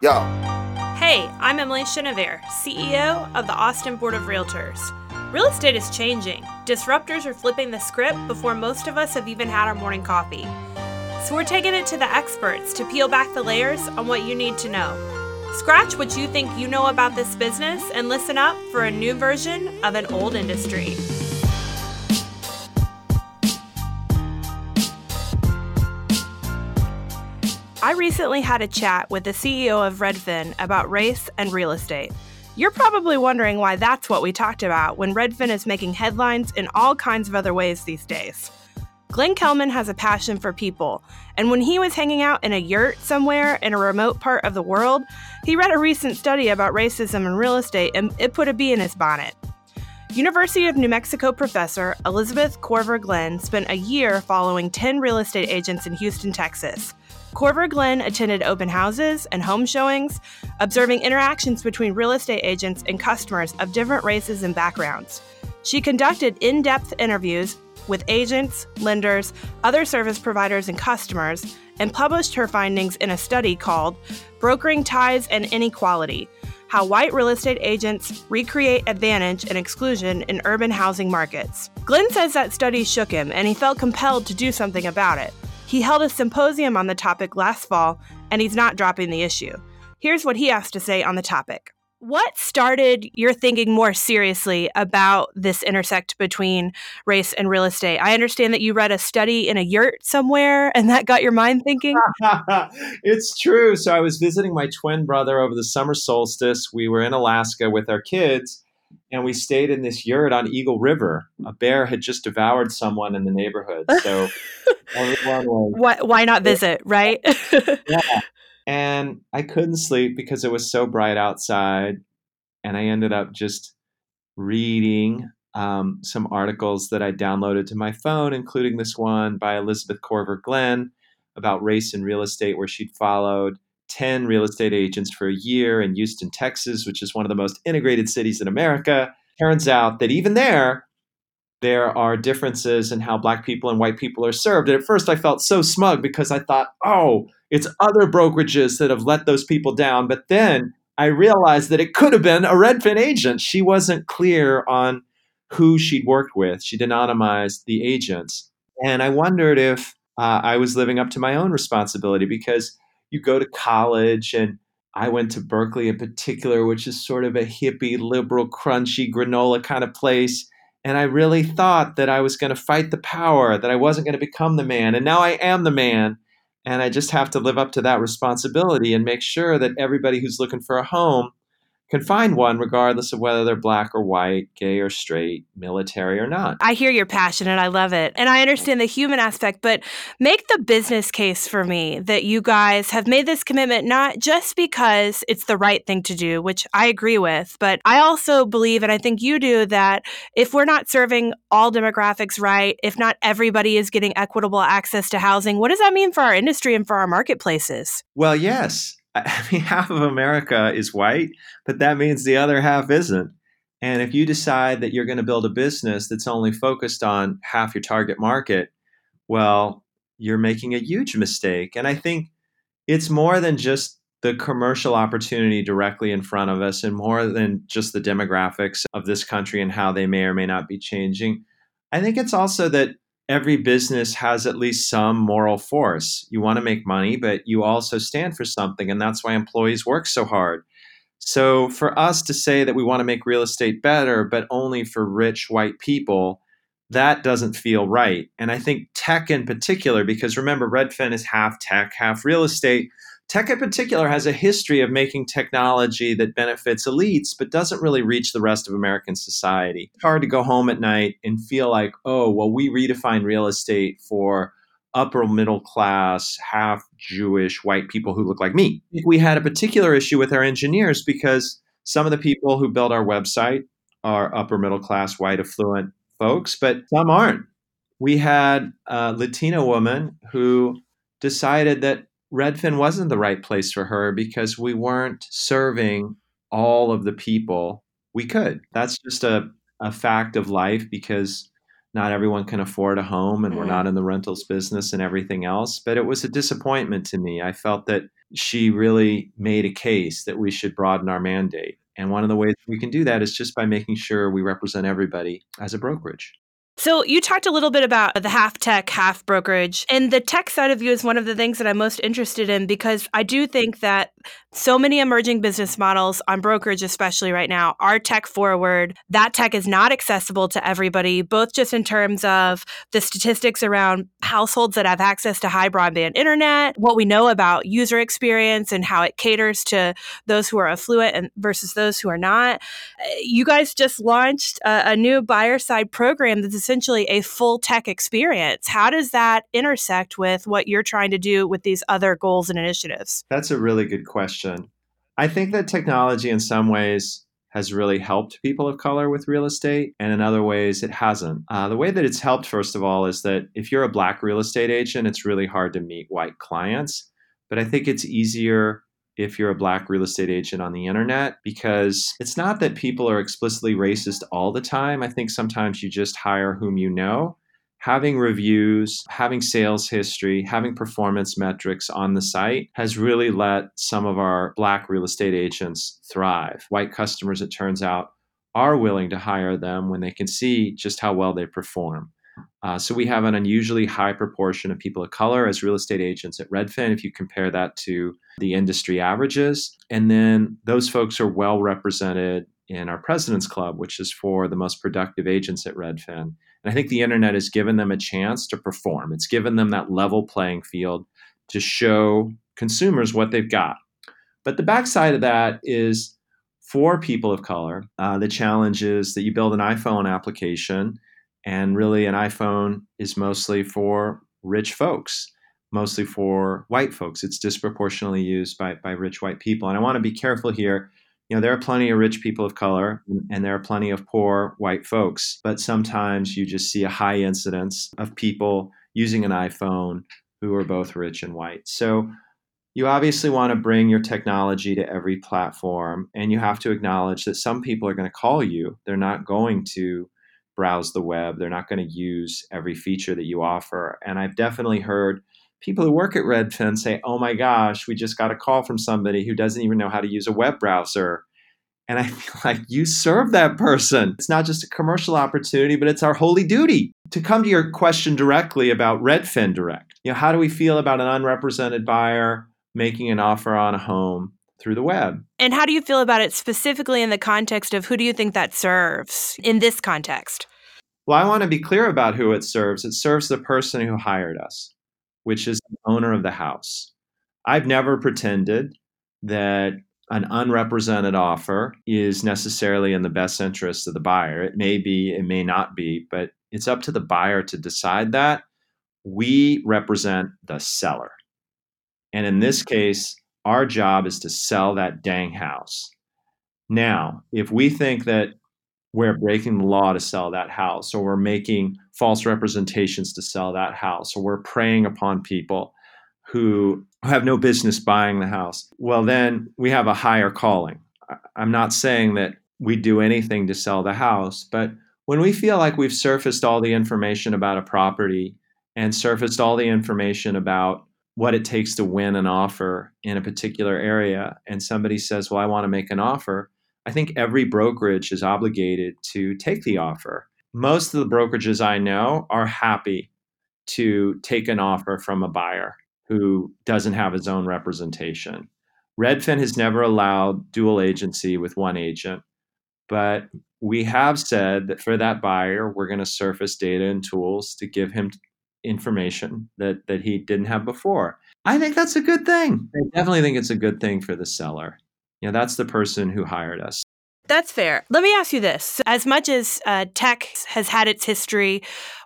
Yo. Hey, I'm Emily Chenevert, CEO of the Austin Board of Realtors. Real estate is changing. Disruptors are flipping the script before most of us have even had our morning coffee. So we're taking it to the experts to peel back the layers on what you need to know. Scratch what you think you know about this business and listen up for a new version of an old industry. I recently had a chat with the CEO of Redfin about race and real estate. You're probably wondering why that's what we talked about when Redfin is making headlines in all kinds of other ways these days. Glenn Kelman has a passion for people, and when he was hanging out in a yurt somewhere in a remote part of the world, he read a recent study about racism in real estate and it put a bee in his bonnet. University of New Mexico professor Elizabeth Korver Glenn spent a year following 10 real estate agents in Houston, Texas. Korver Glenn attended open houses and home showings, observing interactions between real estate agents and customers of different races and backgrounds. She conducted in depth interviews with agents, lenders, other service providers, and customers, and published her findings in a study called Brokering Ties and Inequality How White Real Estate Agents Recreate Advantage and Exclusion in Urban Housing Markets. Glenn says that study shook him, and he felt compelled to do something about it. He held a symposium on the topic last fall, and he's not dropping the issue. Here's what he has to say on the topic. What started your thinking more seriously about this intersect between race and real estate? I understand that you read a study in a yurt somewhere and that got your mind thinking. it's true. So I was visiting my twin brother over the summer solstice. We were in Alaska with our kids and we stayed in this yurt on Eagle River. A bear had just devoured someone in the neighborhood. So everyone was why, why not visit, right? yeah. And I couldn't sleep because it was so bright outside. And I ended up just reading um, some articles that I downloaded to my phone, including this one by Elizabeth Korver Glenn about race and real estate, where she'd followed 10 real estate agents for a year in Houston, Texas, which is one of the most integrated cities in America. Turns out that even there, there are differences in how black people and white people are served. And at first I felt so smug because I thought, oh, it's other brokerages that have let those people down. But then I realized that it could have been a Redfin agent. She wasn't clear on who she'd worked with. she'd anonymized the agents. And I wondered if uh, I was living up to my own responsibility because you go to college and I went to Berkeley in particular, which is sort of a hippie, liberal, crunchy granola kind of place. And I really thought that I was going to fight the power, that I wasn't going to become the man. And now I am the man. And I just have to live up to that responsibility and make sure that everybody who's looking for a home can find one regardless of whether they're black or white, gay or straight, military or not. I hear your passion and I love it. And I understand the human aspect, but make the business case for me that you guys have made this commitment not just because it's the right thing to do, which I agree with, but I also believe, and I think you do, that if we're not serving all demographics right, if not everybody is getting equitable access to housing, what does that mean for our industry and for our marketplaces? Well, yes. I mean, half of America is white, but that means the other half isn't. And if you decide that you're going to build a business that's only focused on half your target market, well, you're making a huge mistake. And I think it's more than just the commercial opportunity directly in front of us and more than just the demographics of this country and how they may or may not be changing. I think it's also that every business has at least some moral force. You want to make money, but you also stand for something. And that's why employees work so hard. So for us to say that we want to make real estate better, but only for rich white people, that doesn't feel right. And I think tech in particular, because remember, Redfin is half tech, half real estate. Tech in particular has a history of making technology that benefits elites but doesn't really reach the rest of American society. It's hard to go home at night and feel like, oh, well, we redefine real estate for upper middle class, half Jewish white people who look like me. We had a particular issue with our engineers because some of the people who build our website are upper middle class, white, affluent folks, but some aren't. We had a Latina woman who decided that Redfin wasn't the right place for her because we weren't serving all of the people we could. That's just a, a fact of life because not everyone can afford a home and we're mm-hmm. not in the rentals business and everything else. But it was a disappointment to me. I felt that she really made a case that we should broaden our mandate. And one of the ways we can do that is just by making sure we represent everybody as a brokerage. So, you talked a little bit about the half tech, half brokerage. And the tech side of you is one of the things that I'm most interested in because I do think that so many emerging business models on brokerage, especially right now, are tech forward. That tech is not accessible to everybody, both just in terms of the statistics around households that have access to high broadband internet, what we know about user experience and how it caters to those who are affluent and versus those who are not. Uh, you guys just launched a, a new buyer side program that's essentially a full tech experience. How does that intersect with what you're trying to do with these other goals and initiatives? That's a really good question. I think that technology, in some ways, has really helped people of color with real estate, and in other ways, it hasn't. Uh, the way that it's helped, first of all, is that if you're a black real estate agent, it's really hard to meet white clients. But I think it's easier if you're a black real estate agent on the internet because it's not that people are explicitly racist all the time. I think sometimes you just hire whom you know having reviews, having sales history, having performance metrics on the site has really let some of our black real estate agents thrive. White customers, it turns out, are willing to hire them when they can see just how well they perform. Uh, so we have an unusually high proportion of people of color as real estate agents at Redfin if you compare that to the industry averages. And then those folks are well represented in our President's Club, which is for the most productive agents at Redfin. And I think the internet has given them a chance to perform. It's given them that level playing field to show consumers what they've got. But the backside of that is for people of color, uh, the challenge is that you build an iPhone application, and really an iPhone is mostly for rich folks, mostly for white folks. It's disproportionately used by, by rich white people. And I want to be careful here you know there are plenty of rich people of color and there are plenty of poor white folks but sometimes you just see a high incidence of people using an iphone who are both rich and white so you obviously want to bring your technology to every platform and you have to acknowledge that some people are going to call you they're not going to browse the web they're not going to use every feature that you offer and i've definitely heard people who work at Redfin say, oh my gosh, we just got a call from somebody who doesn't even know how to use a web browser. And I feel like you serve that person. It's not just a commercial opportunity, but it's our holy duty. To come to your question directly about Redfin Direct, you know, how do we feel about an unrepresented buyer making an offer on a home through the web? And how do you feel about it specifically in the context of who do you think that serves in this context? Well, I want to be clear about who it serves. It serves the person who hired us which is the owner of the house. I've never pretended that an unrepresented offer is necessarily in the best interest of the buyer. It may be, it may not be, but it's up to the buyer to decide that. We represent the seller. And in this case, our job is to sell that dang house. Now, if we think that we're breaking the law to sell that house, or we're making false representations to sell that house, or we're preying upon people who have no business buying the house, well, then we have a higher calling. I'm not saying that we do anything to sell the house, but when we feel like we've surfaced all the information about a property and surfaced all the information about what it takes to win an offer in a particular area, and somebody says, Well, I want to make an offer, I think every brokerage is obligated to take the offer. Most of the brokerages I know are happy to take an offer from a buyer who doesn't have his own representation. Redfin has never allowed dual agency with one agent, but we have said that for that buyer, we're going to surface data and tools to give him information that, that he didn't have before. I think that's a good thing. I definitely think it's a good thing for the seller. You know, that's the person who hired us. That's fair. Let me ask you this. As much as uh, tech has had its history,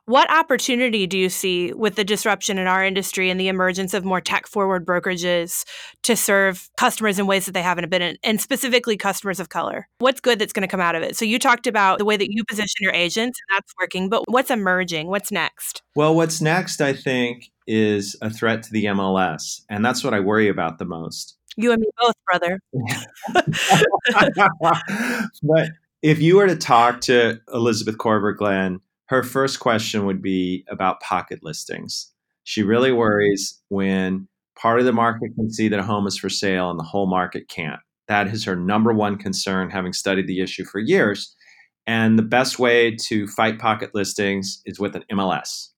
what opportunity do you see with the disruption in our industry and the emergence of more tech forward brokerages to serve customers in ways that they haven't been in, and specifically customers of color? What's good that's going to come out of it? So, you talked about the way that you position your agents, and that's working, but what's emerging? What's next? Well, what's next, I think, is a threat to the MLS. And that's what I worry about the most. You and me both, brother. but if you were to talk to Elizabeth Korver Glenn, her first question would be about pocket listings. She really mm-hmm. worries when part of the market can see that a home is for sale and the whole market can't. That is her number one concern, having studied the issue for years. And the best way to fight pocket listings is with an MLS.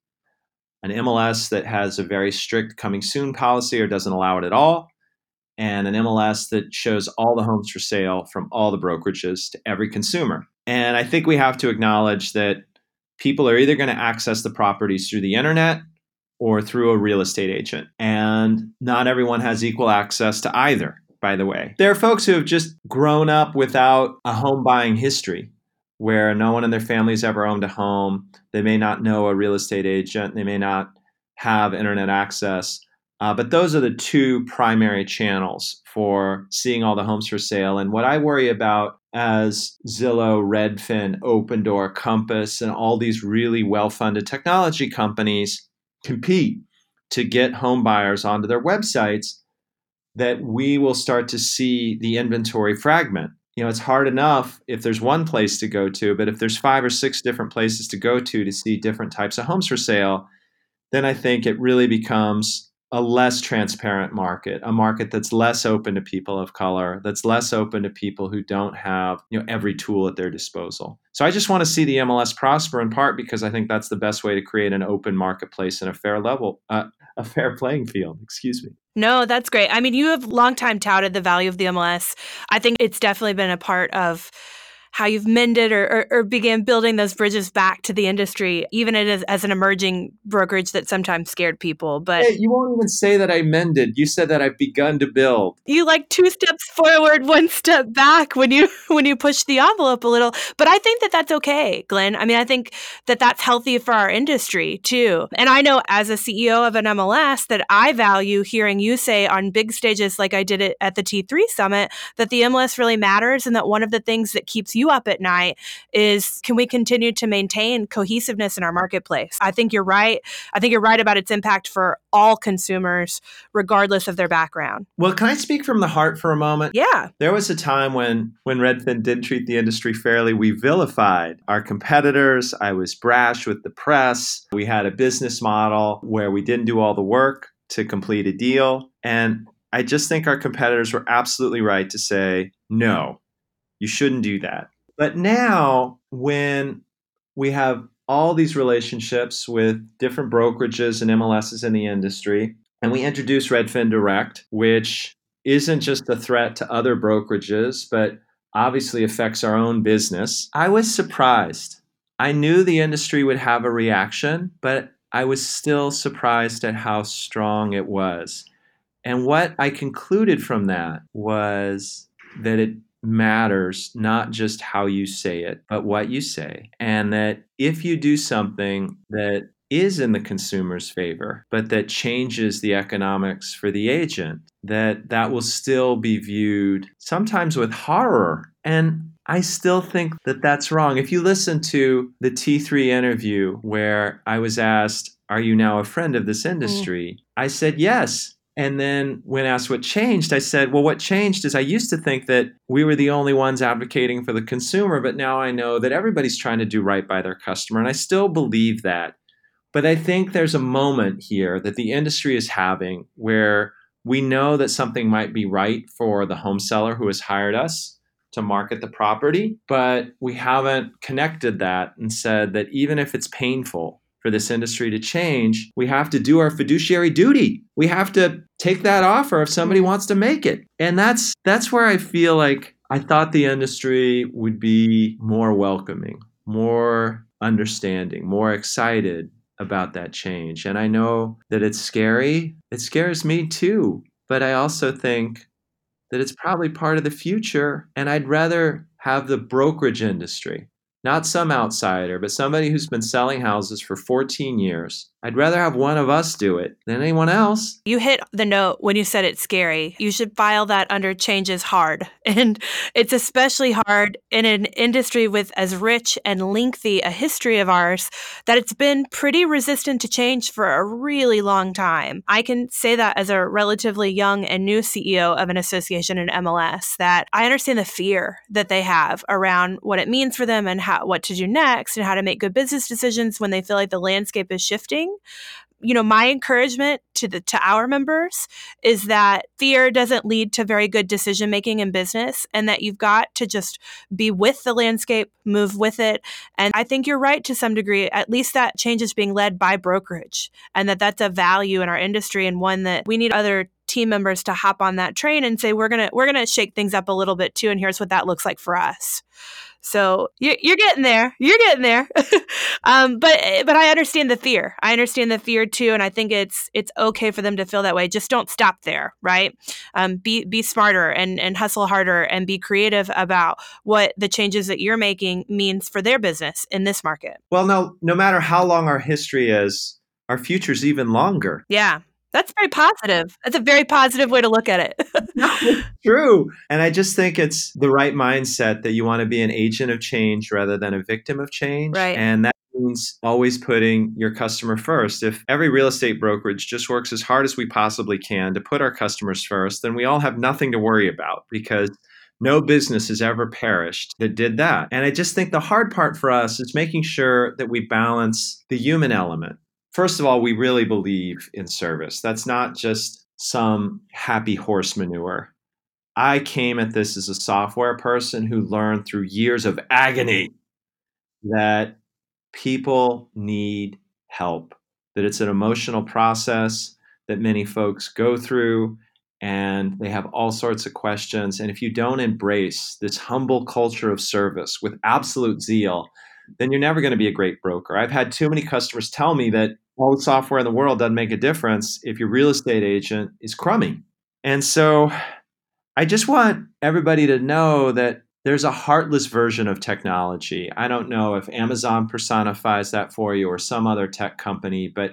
An MLS that has a very strict coming soon policy or doesn't allow it at all, and an MLS that shows all the homes for sale from all the brokerages to every consumer. And I think we have to acknowledge that people are either going to access the properties through the internet or through a real estate agent. And not everyone has equal access to either, by the way. There are folks who have just grown up without a home buying history where no one in their family's ever owned a home. They may not know a real estate agent, they may not have internet access. Uh, but those are the two primary channels for seeing all the homes for sale. And what I worry about as Zillow, Redfin, Opendoor, Compass, and all these really well funded technology companies compete to get home buyers onto their websites, that we will start to see the inventory fragment. You know, it's hard enough if there's one place to go to, but if there's five or six different places to go to to see different types of homes for sale, then I think it really becomes a less transparent market, a market that's less open to people of color, that's less open to people who don't have you know every tool at their disposal. So I just want to see the MLS prosper in part because I think that's the best way to create an open marketplace and a fair level, uh, a fair playing field. Excuse me. No, that's great. I mean, you have long time touted the value of the MLS. I think it's definitely been a part of how you've mended or, or, or, began building those bridges back to the industry, even as, as an emerging brokerage that sometimes scared people. But hey, you won't even say that I mended. You said that I've begun to build. You like two steps forward, one step back when you when you push the envelope a little. But I think that that's okay, Glenn. I mean, I think that that's healthy for our industry too. And I know as a CEO of an MLS that I value hearing you say on big stages like I did it at the T3 Summit that the MLS really matters and that one of the things that keeps you you up at night is can we continue to maintain cohesiveness in our marketplace? I think you're right. I think you're right about its impact for all consumers, regardless of their background. Well, can I speak from the heart for a moment? Yeah. There was a time when when Redfin didn't treat the industry fairly. We vilified our competitors. I was brash with the press. We had a business model where we didn't do all the work to complete a deal. And I just think our competitors were absolutely right to say, no, you shouldn't do that. But now, when we have all these relationships with different brokerages and MLSs in the industry, and we introduce Redfin Direct, which isn't just a threat to other brokerages, but obviously affects our own business, I was surprised. I knew the industry would have a reaction, but I was still surprised at how strong it was. And what I concluded from that was that it matters not just how you say it, but what you say. And that if you do something that is in the consumer's favor, but that changes the economics for the agent, that that will still be viewed sometimes with horror. And I still think that that's wrong. If you listen to the T3 interview where I was asked, Are you now a friend of this mm. industry? Mm. I said, Yes. And then when asked what changed, I said, well, what changed is I used to think that we were the only ones advocating for the consumer, but now I know that everybody's trying to do right by their customer. And I still believe that. But I think there's a moment here that the industry is having where we know that something might be right for the home seller who has hired us to market the property, but we haven't connected that and said that even if it's painful, for this industry to change, we have to do our fiduciary duty. We have to take that offer if somebody mm-hmm. wants to make it. And that's that's where I feel like I thought the industry would be more welcoming, more understanding, more excited about that change. And I know that it's scary. It scares me too. But I also think that it's probably part of the future. And I'd rather have the brokerage industry not some outsider, but somebody who's been selling houses for 14 years, I'd rather have one of us do it than anyone else. You hit the note when you said it's scary. You should file that under changes hard. And it's especially hard in an industry with as rich and lengthy a history of ours that it's been pretty resistant to change for a really long time. I can say that as a relatively young and new CEO of an association in MLS that I understand the fear that they have around what it means for them and how what to do next and how to make good business decisions when they feel like the landscape is shifting you know my encouragement to the to our members is that fear doesn't lead to very good decision making in business and that you've got to just be with the landscape move with it. And i think you're right to some degree at least that change is being led by brokerage and that that's a value in our industry and one that we need other team members to hop on that train and say we're going to we're going to shake things up a little bit too and here's what that looks like for us so you're, you're getting there. You're getting there. um, but but I understand the fear. I understand the fear too, and I think it's it's okay for them to feel that way. Just don't stop there, right? Um, be be smarter and and hustle harder and be creative about what the changes that you're making means for their business in this market. Well, no, no matter how long our history is, our future's even longer. Yeah, that's very positive. That's a very positive way to look at it. True. And I just think it's the right mindset that you want to be an agent of change rather than a victim of change. Right. And that means always putting your customer first. If every real estate brokerage just works as hard as we possibly can to put our customers first, then we all have nothing to worry about because no business has ever perished that did that. And I just think the hard part for us is making sure that we balance the human element first of all, we really believe in service. That's not just some happy horse manure. I came at this as a software person who learned through years of agony that people need help, that it's an emotional process that many folks go through and they have all sorts of questions. And if you don't embrace this humble culture of service with absolute zeal, then you're never going to be a great broker. I've had too many customers tell me that all the software in the world doesn't make a difference if your real estate agent is crummy. And so I just want everybody to know that there's a heartless version of technology. I don't know if Amazon personifies that for you or some other tech company, but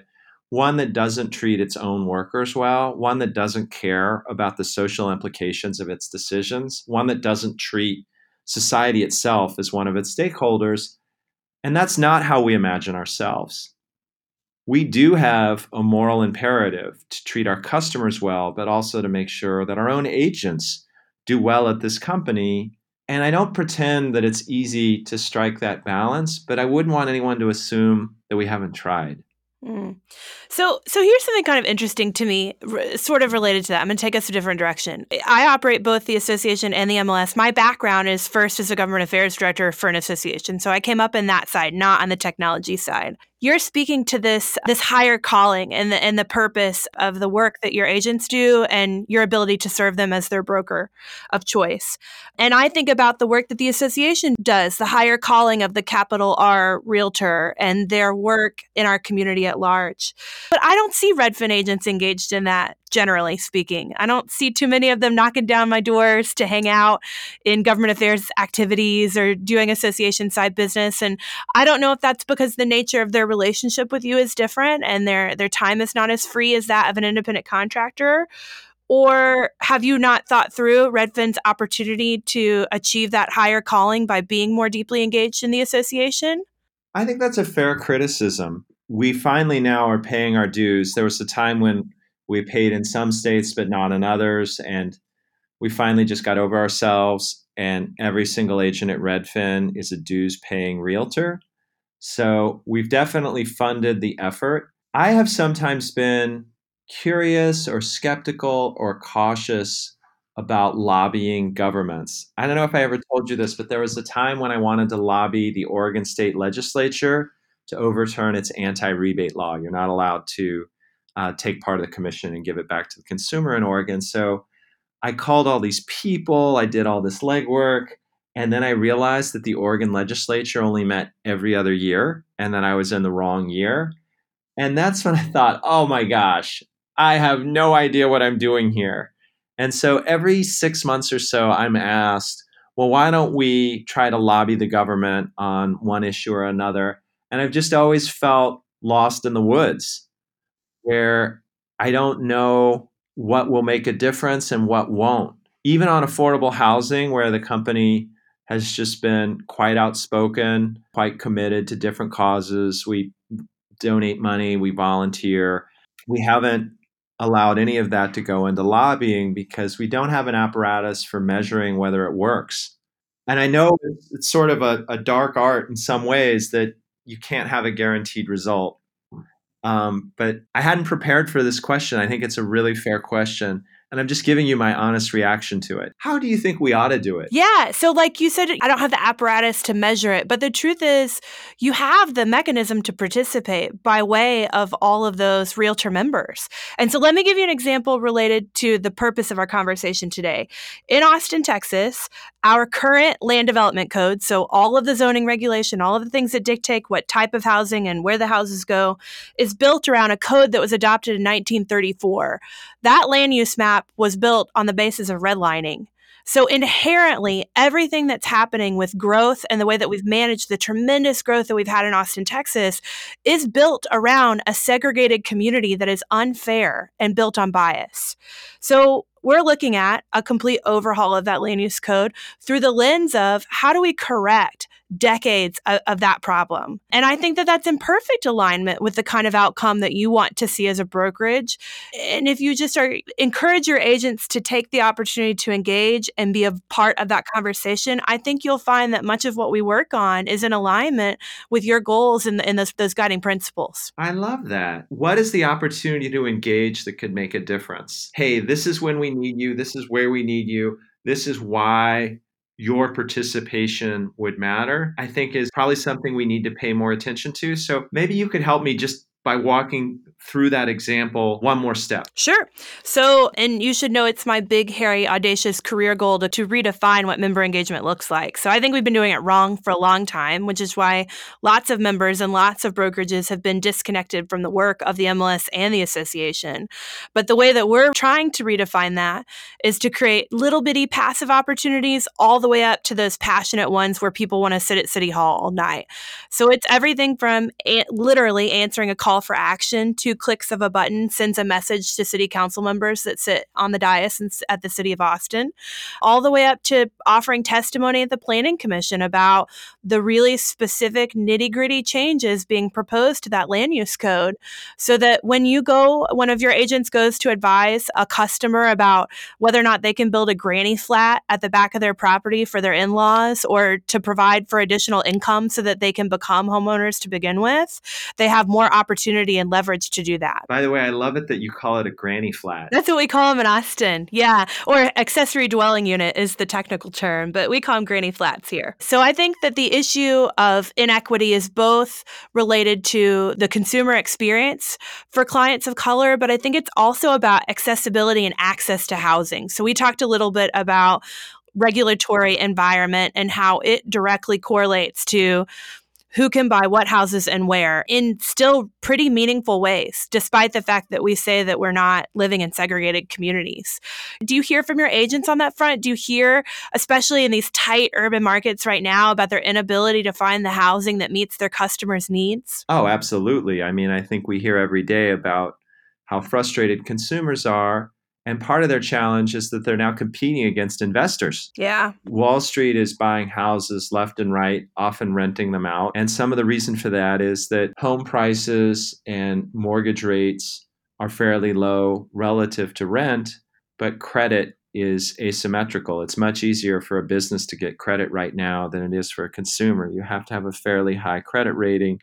one that doesn't treat its own workers well, one that doesn't care about the social implications of its decisions, one that doesn't treat society itself as one of its stakeholders. And that's not how we imagine ourselves we do have a moral imperative to treat our customers well, but also to make sure that our own agents do well at this company. And I don't pretend that it's easy to strike that balance, but I wouldn't want anyone to assume that we haven't tried. Mm. So, so here's something kind of interesting to me, r- sort of related to that. I'm going to take us a different direction. I operate both the association and the MLS. My background is first as a government affairs director for an association, so I came up in that side, not on the technology side you're speaking to this this higher calling and the and the purpose of the work that your agents do and your ability to serve them as their broker of choice. And I think about the work that the association does, the higher calling of the capital R realtor and their work in our community at large. But I don't see Redfin agents engaged in that generally speaking. I don't see too many of them knocking down my doors to hang out in government affairs activities or doing association side business. And I don't know if that's because the nature of their relationship with you is different and their their time is not as free as that of an independent contractor. Or have you not thought through Redfin's opportunity to achieve that higher calling by being more deeply engaged in the association? I think that's a fair criticism. We finally now are paying our dues. There was a time when we paid in some states but not in others. And we finally just got over ourselves and every single agent at redfin is a dues paying realtor. So we've definitely funded the effort. I have sometimes been curious or skeptical or cautious about lobbying governments. I don't know if i ever told you this but there was a time when i wanted to lobby the oregon state legislature to overturn its anti-rebate law. You're not allowed to uh, take part of the commission and give it back to the consumer in Oregon. So I called all these people, I did all this legwork, and then I realized that the Oregon legislature only met every other year, and that I was in the wrong year. And that's when I thought, oh my gosh, I have no idea what I'm doing here. And so every six months or so, I'm asked, well, why don't we try to lobby the government on one issue or another? And I've just always felt lost in the woods where I don't know what will make a difference and what won't. Even on affordable housing, where the company has just been quite outspoken, quite committed to different causes. We donate money, we volunteer. We haven't allowed any of that to go into lobbying because we don't have an apparatus for measuring whether it works. And I know it's, sort of a, a, dark art in some ways that you can't have a guaranteed result. Um, but I hadn't prepared for this question. I think it's a really fair question and I'm just giving you my honest reaction to it. How do you think we ought to do it? Yeah. So, like you said, I don't have the apparatus to measure it, but the truth is, you have the mechanism to participate by way of all of those realtor members. And so, let me give you an example related to the purpose of our conversation today. In Austin, Texas, our current land development code, so all of the zoning regulation, all of the things that dictate what type of housing and where the houses go, is built around a code that was adopted in 1934. That land use map was built on the basis of redlining. So inherently, everything that's happening with growth and the way that we've managed the tremendous growth that we've had in Austin, Texas, is built around a segregated community that is unfair and built on bias. So we're looking at a complete overhaul of that land use code through the lens of how do we correct decades of, of, that problem. And I think that that's in perfect alignment with the kind of outcome that you want to see as a brokerage. And if you just are encourage your agents to take the opportunity to engage and be a part of that conversation, I think you'll find that much of what we work on is in alignment with your goals and, and those, those guiding principles. I love that. What is the opportunity to engage that could make a difference? Hey, this is when we need you. This is where we need you. This is why your participation would matter, I think is probably something we need to pay more attention to. So maybe you could help me just by walking through that example one more step. Sure. So, and you should know it's my big, hairy, audacious career goal to, to redefine what member engagement looks like. So, I think we've been doing it wrong for a long time, which is why lots of members and lots of brokerages have been disconnected from the work of the MLS and the association. But the way that we're trying to redefine that is to create little bitty passive opportunities all the way up to those passionate ones where people want to sit at City Hall all night. So, it's everything from a- literally answering a call for action two clicks of a button sends a message to city council members that sit on the dais at the city of Austin, all the way up to offering testimony at the Planning Commission about the really specific nitty gritty changes being proposed to that land use code so that when you go, one of your agents goes to advise a customer about whether or not they can build a granny flat at the back of their property for their in laws or to provide for additional income so that they can become homeowners to begin with, they have more opportunity and leverage to do that. By the way, I love it that you call it a granny flat. That's what we call them in Austin. Yeah. Or accessory dwelling unit is the technical term, but we call them granny flats here. So I think that the issue of inequity is both related to the consumer experience for clients of color, but I think it's also about accessibility and access to housing. So we talked a little bit about regulatory environment and how it directly correlates to who can buy what houses and where in still pretty meaningful ways, despite the fact that we say that we're not living in segregated communities. Do you hear from your agents on that front? Do you hear, especially in these tight urban markets right now, about their inability to find the housing that meets their customers' needs? Oh, absolutely. I mean, I think we hear every day about how frustrated consumers are and part of their challenge is that they're now competing against investors. Yeah. Wall Street is buying houses left and right, often renting them out. And some of the reason for that is that home prices and mortgage rates are fairly low relative to rent, but credit is asymmetrical. It's much easier for a business to get credit right now than it is for a consumer. You have to have a fairly high credit rating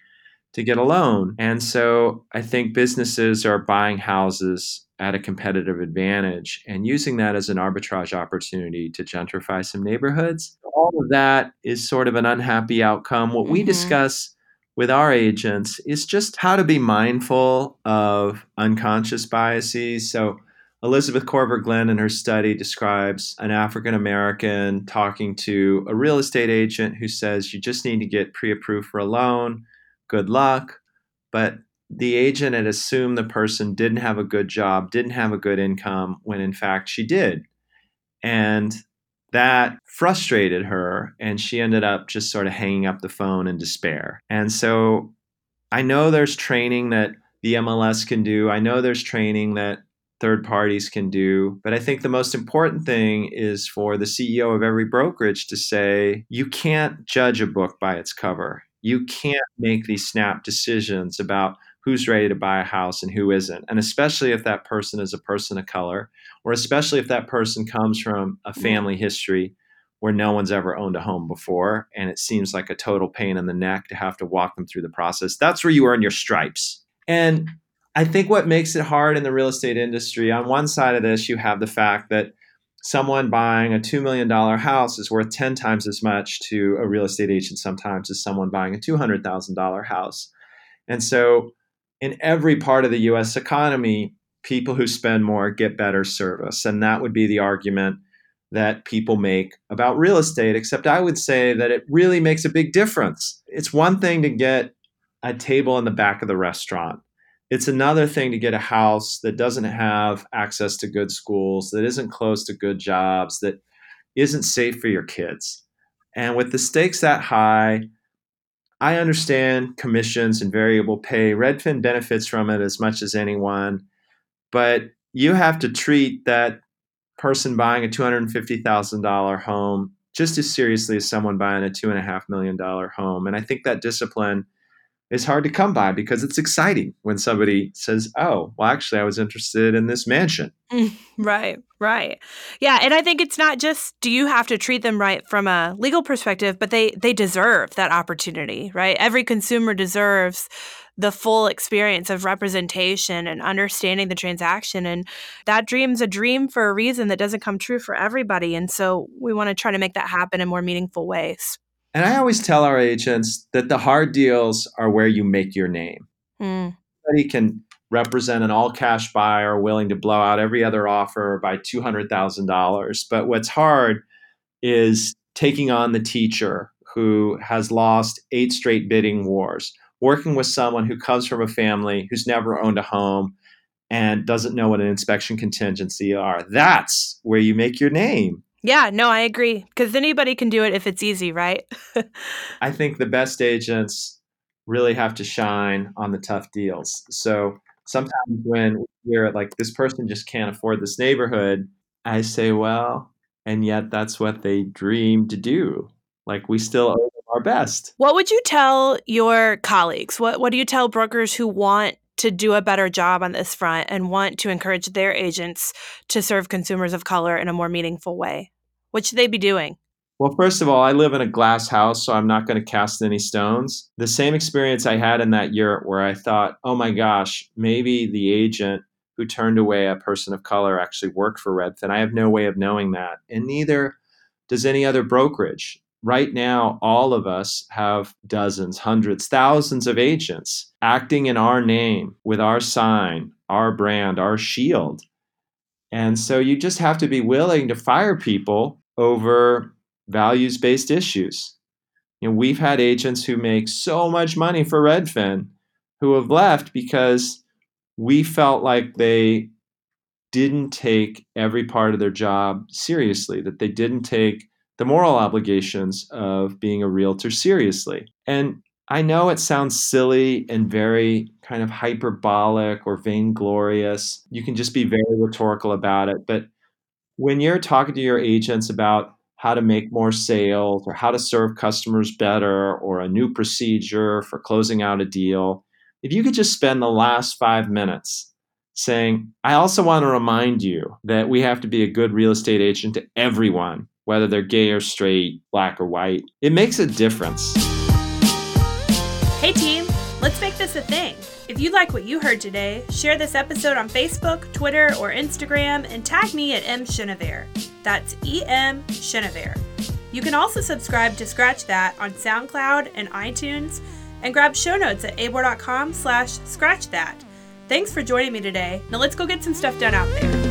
to get a loan. And so I think businesses are buying houses at a competitive advantage and using that as an arbitrage opportunity to gentrify some neighborhoods. All of that is sort of an unhappy outcome. What mm-hmm. we discuss with our agents is just how to be mindful of unconscious biases. So, Elizabeth Korver Glenn in her study describes an African American talking to a real estate agent who says, You just need to get pre approved for a loan. Good luck. But the agent had assumed the person didn't have a good job, didn't have a good income, when in fact she did. And that frustrated her, and she ended up just sort of hanging up the phone in despair. And so I know there's training that the MLS can do. I know there's training that third parties can do. But I think the most important thing is for the CEO of every brokerage to say, you can't judge a book by its cover. You can't make these snap decisions about who's ready to buy a house and who isn't. And especially if that person is a person of color, or especially if that person comes from a family history where no one's ever owned a home before and it seems like a total pain in the neck to have to walk them through the process. That's where you earn your stripes. And I think what makes it hard in the real estate industry, on one side of this, you have the fact that someone buying a $2 million house is worth 10 times as much to a real estate agent sometimes as someone buying a $200,000 house. And so, in every part of the US economy, people who spend more get better service. And that would be the argument that people make about real estate, except I would say that it really makes a big difference. It's one thing to get a table in the back of the restaurant it's another thing to get a house that doesn't have access to good schools, that isn't close to good jobs, that isn't safe for your kids. And with the stakes that high, I understand commissions and variable pay. Redfin benefits from it as much as anyone, but you have to treat that person buying a $250,000 home just as seriously as someone buying a $2.5 million home. And I think that discipline is hard to come by because it's exciting when somebody says, "Oh, well actually I was interested in this mansion." Mm, right, right. Yeah, and I think it's not just do you have to treat them right from a legal perspective, but they they deserve that opportunity, right? Every consumer deserves the full experience of representation and understanding the transaction and that dream's a dream for a reason that doesn't come true for everybody and so we want to try to make that happen in more meaningful ways and I always tell our agents that the hard deals are where you make your name. Mm. Somebody can represent an all cash buyer willing to blow out every other offer by $200,000. But what's hard is taking on the teacher who has lost eight straight bidding wars, working with someone who comes from a family who's never owned a home and doesn't know what an inspection contingency are. That's where you make your name. Yeah, no, I agree. Because anybody can do it if it's easy, right? I think the best agents really have to shine on the tough deals. So sometimes when you're like, this person just can't afford this neighborhood, I say, well, and yet that's what they dream to do. Like we still owe them our best. What would you tell your colleagues? What What do you tell brokers who want to do a better job on this front and want to encourage their agents to serve consumers of color in a more meaningful way? What should they be doing? Well, first of all, I live in a glass house, so I'm not going to cast any stones. The same experience I had in that year where I thought, oh my gosh, maybe the agent who turned away a person of color actually worked for Redfin. I have no way of knowing that. And neither does any other brokerage. Right now, all of us have dozens, hundreds, thousands of agents acting in our name with our sign, our brand, our shield. And so you just have to be willing to fire people over values based issues. You know, we've had agents who make so much money for Redfin who have left because we felt like they didn't take every part of their job seriously, that they didn't take the moral obligations of being a realtor seriously. And I know it sounds silly and very kind of hyperbolic or vainglorious. You can just be very rhetorical about it. But when you're talking to your agents about how to make more sales or how to serve customers better or a new procedure for closing out a deal, if you could just spend the last five minutes saying, I also want to remind you that we have to be a good real estate agent to everyone, whether they're gay or straight, black or white, it makes a difference. Hey team, let's make this a thing. If you like what you heard today, share this episode on Facebook, Twitter, or Instagram and tag me at M. Chenevert. That's E M Chenevert. You can also subscribe to Scratch That on SoundCloud and iTunes and grab show notes at abor.com slash scratch that. Thanks for joining me today. Now let's go get some stuff done out there.